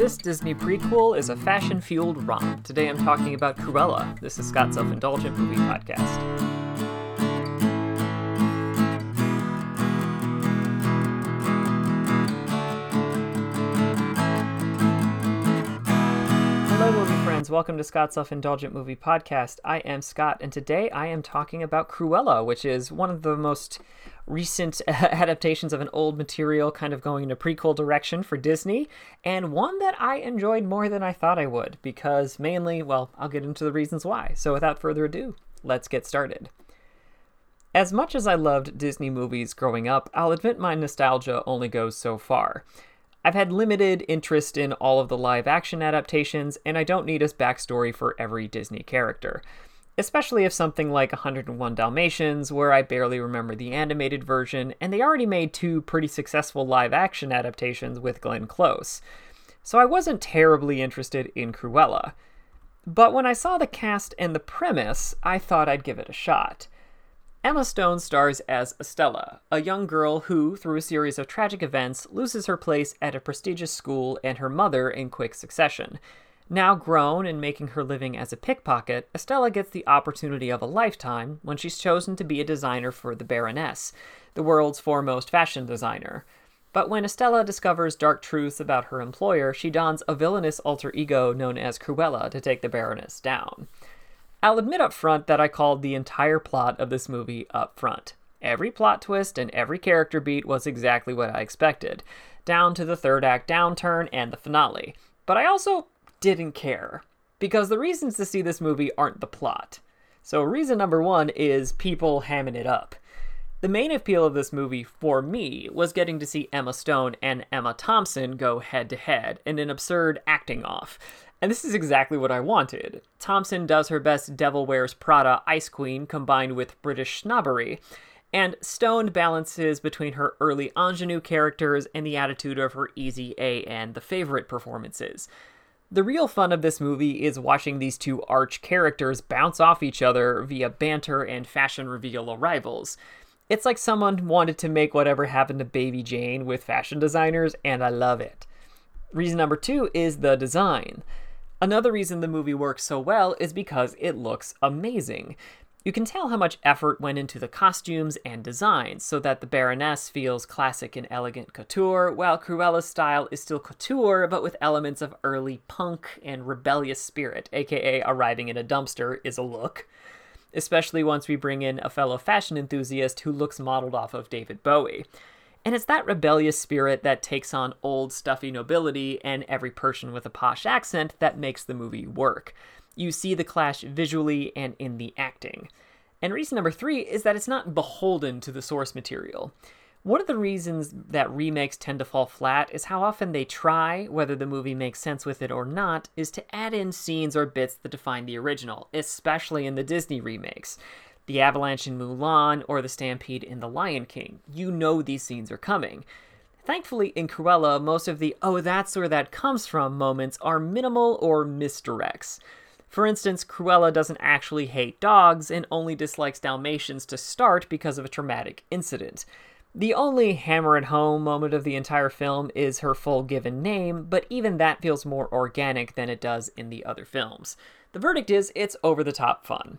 This Disney prequel is a fashion fueled romp. Today I'm talking about Cruella. This is Scott's Self Indulgent Movie Podcast. Hello friends, welcome to Scott's Self Indulgent Movie Podcast. I am Scott, and today I am talking about Cruella, which is one of the most recent adaptations of an old material, kind of going in a prequel direction for Disney, and one that I enjoyed more than I thought I would, because mainly, well, I'll get into the reasons why. So without further ado, let's get started. As much as I loved Disney movies growing up, I'll admit my nostalgia only goes so far. I've had limited interest in all of the live action adaptations, and I don't need a backstory for every Disney character. Especially if something like 101 Dalmatians, where I barely remember the animated version, and they already made two pretty successful live action adaptations with Glenn Close. So I wasn't terribly interested in Cruella. But when I saw the cast and the premise, I thought I'd give it a shot. Emma Stone stars as Estella, a young girl who, through a series of tragic events, loses her place at a prestigious school and her mother in quick succession. Now grown and making her living as a pickpocket, Estella gets the opportunity of a lifetime when she's chosen to be a designer for the Baroness, the world's foremost fashion designer. But when Estella discovers dark truths about her employer, she dons a villainous alter ego known as Cruella to take the Baroness down. I'll admit up front that I called the entire plot of this movie up front. Every plot twist and every character beat was exactly what I expected, down to the third act downturn and the finale. But I also didn't care, because the reasons to see this movie aren't the plot. So, reason number one is people hamming it up. The main appeal of this movie for me was getting to see Emma Stone and Emma Thompson go head to head in an absurd acting off. And this is exactly what I wanted. Thompson does her best Devil Wears Prada Ice Queen combined with British snobbery, and Stone balances between her early ingenue characters and the attitude of her Easy A and The Favorite performances. The real fun of this movie is watching these two arch characters bounce off each other via banter and fashion reveal arrivals. It's like someone wanted to make whatever happened to Baby Jane with fashion designers, and I love it. Reason number two is the design. Another reason the movie works so well is because it looks amazing. You can tell how much effort went into the costumes and designs, so that the Baroness feels classic and elegant couture, while Cruella's style is still couture but with elements of early punk and rebellious spirit, aka arriving in a dumpster is a look. Especially once we bring in a fellow fashion enthusiast who looks modeled off of David Bowie. And it's that rebellious spirit that takes on old, stuffy nobility and every person with a posh accent that makes the movie work. You see the clash visually and in the acting. And reason number three is that it's not beholden to the source material. One of the reasons that remakes tend to fall flat is how often they try, whether the movie makes sense with it or not, is to add in scenes or bits that define the original, especially in the Disney remakes the avalanche in Mulan, or the stampede in The Lion King. You know these scenes are coming. Thankfully, in Cruella, most of the oh, that's where that comes from moments are minimal or misdirects. For instance, Cruella doesn't actually hate dogs and only dislikes Dalmatians to start because of a traumatic incident. The only hammer it home moment of the entire film is her full given name, but even that feels more organic than it does in the other films. The verdict is it's over the top fun.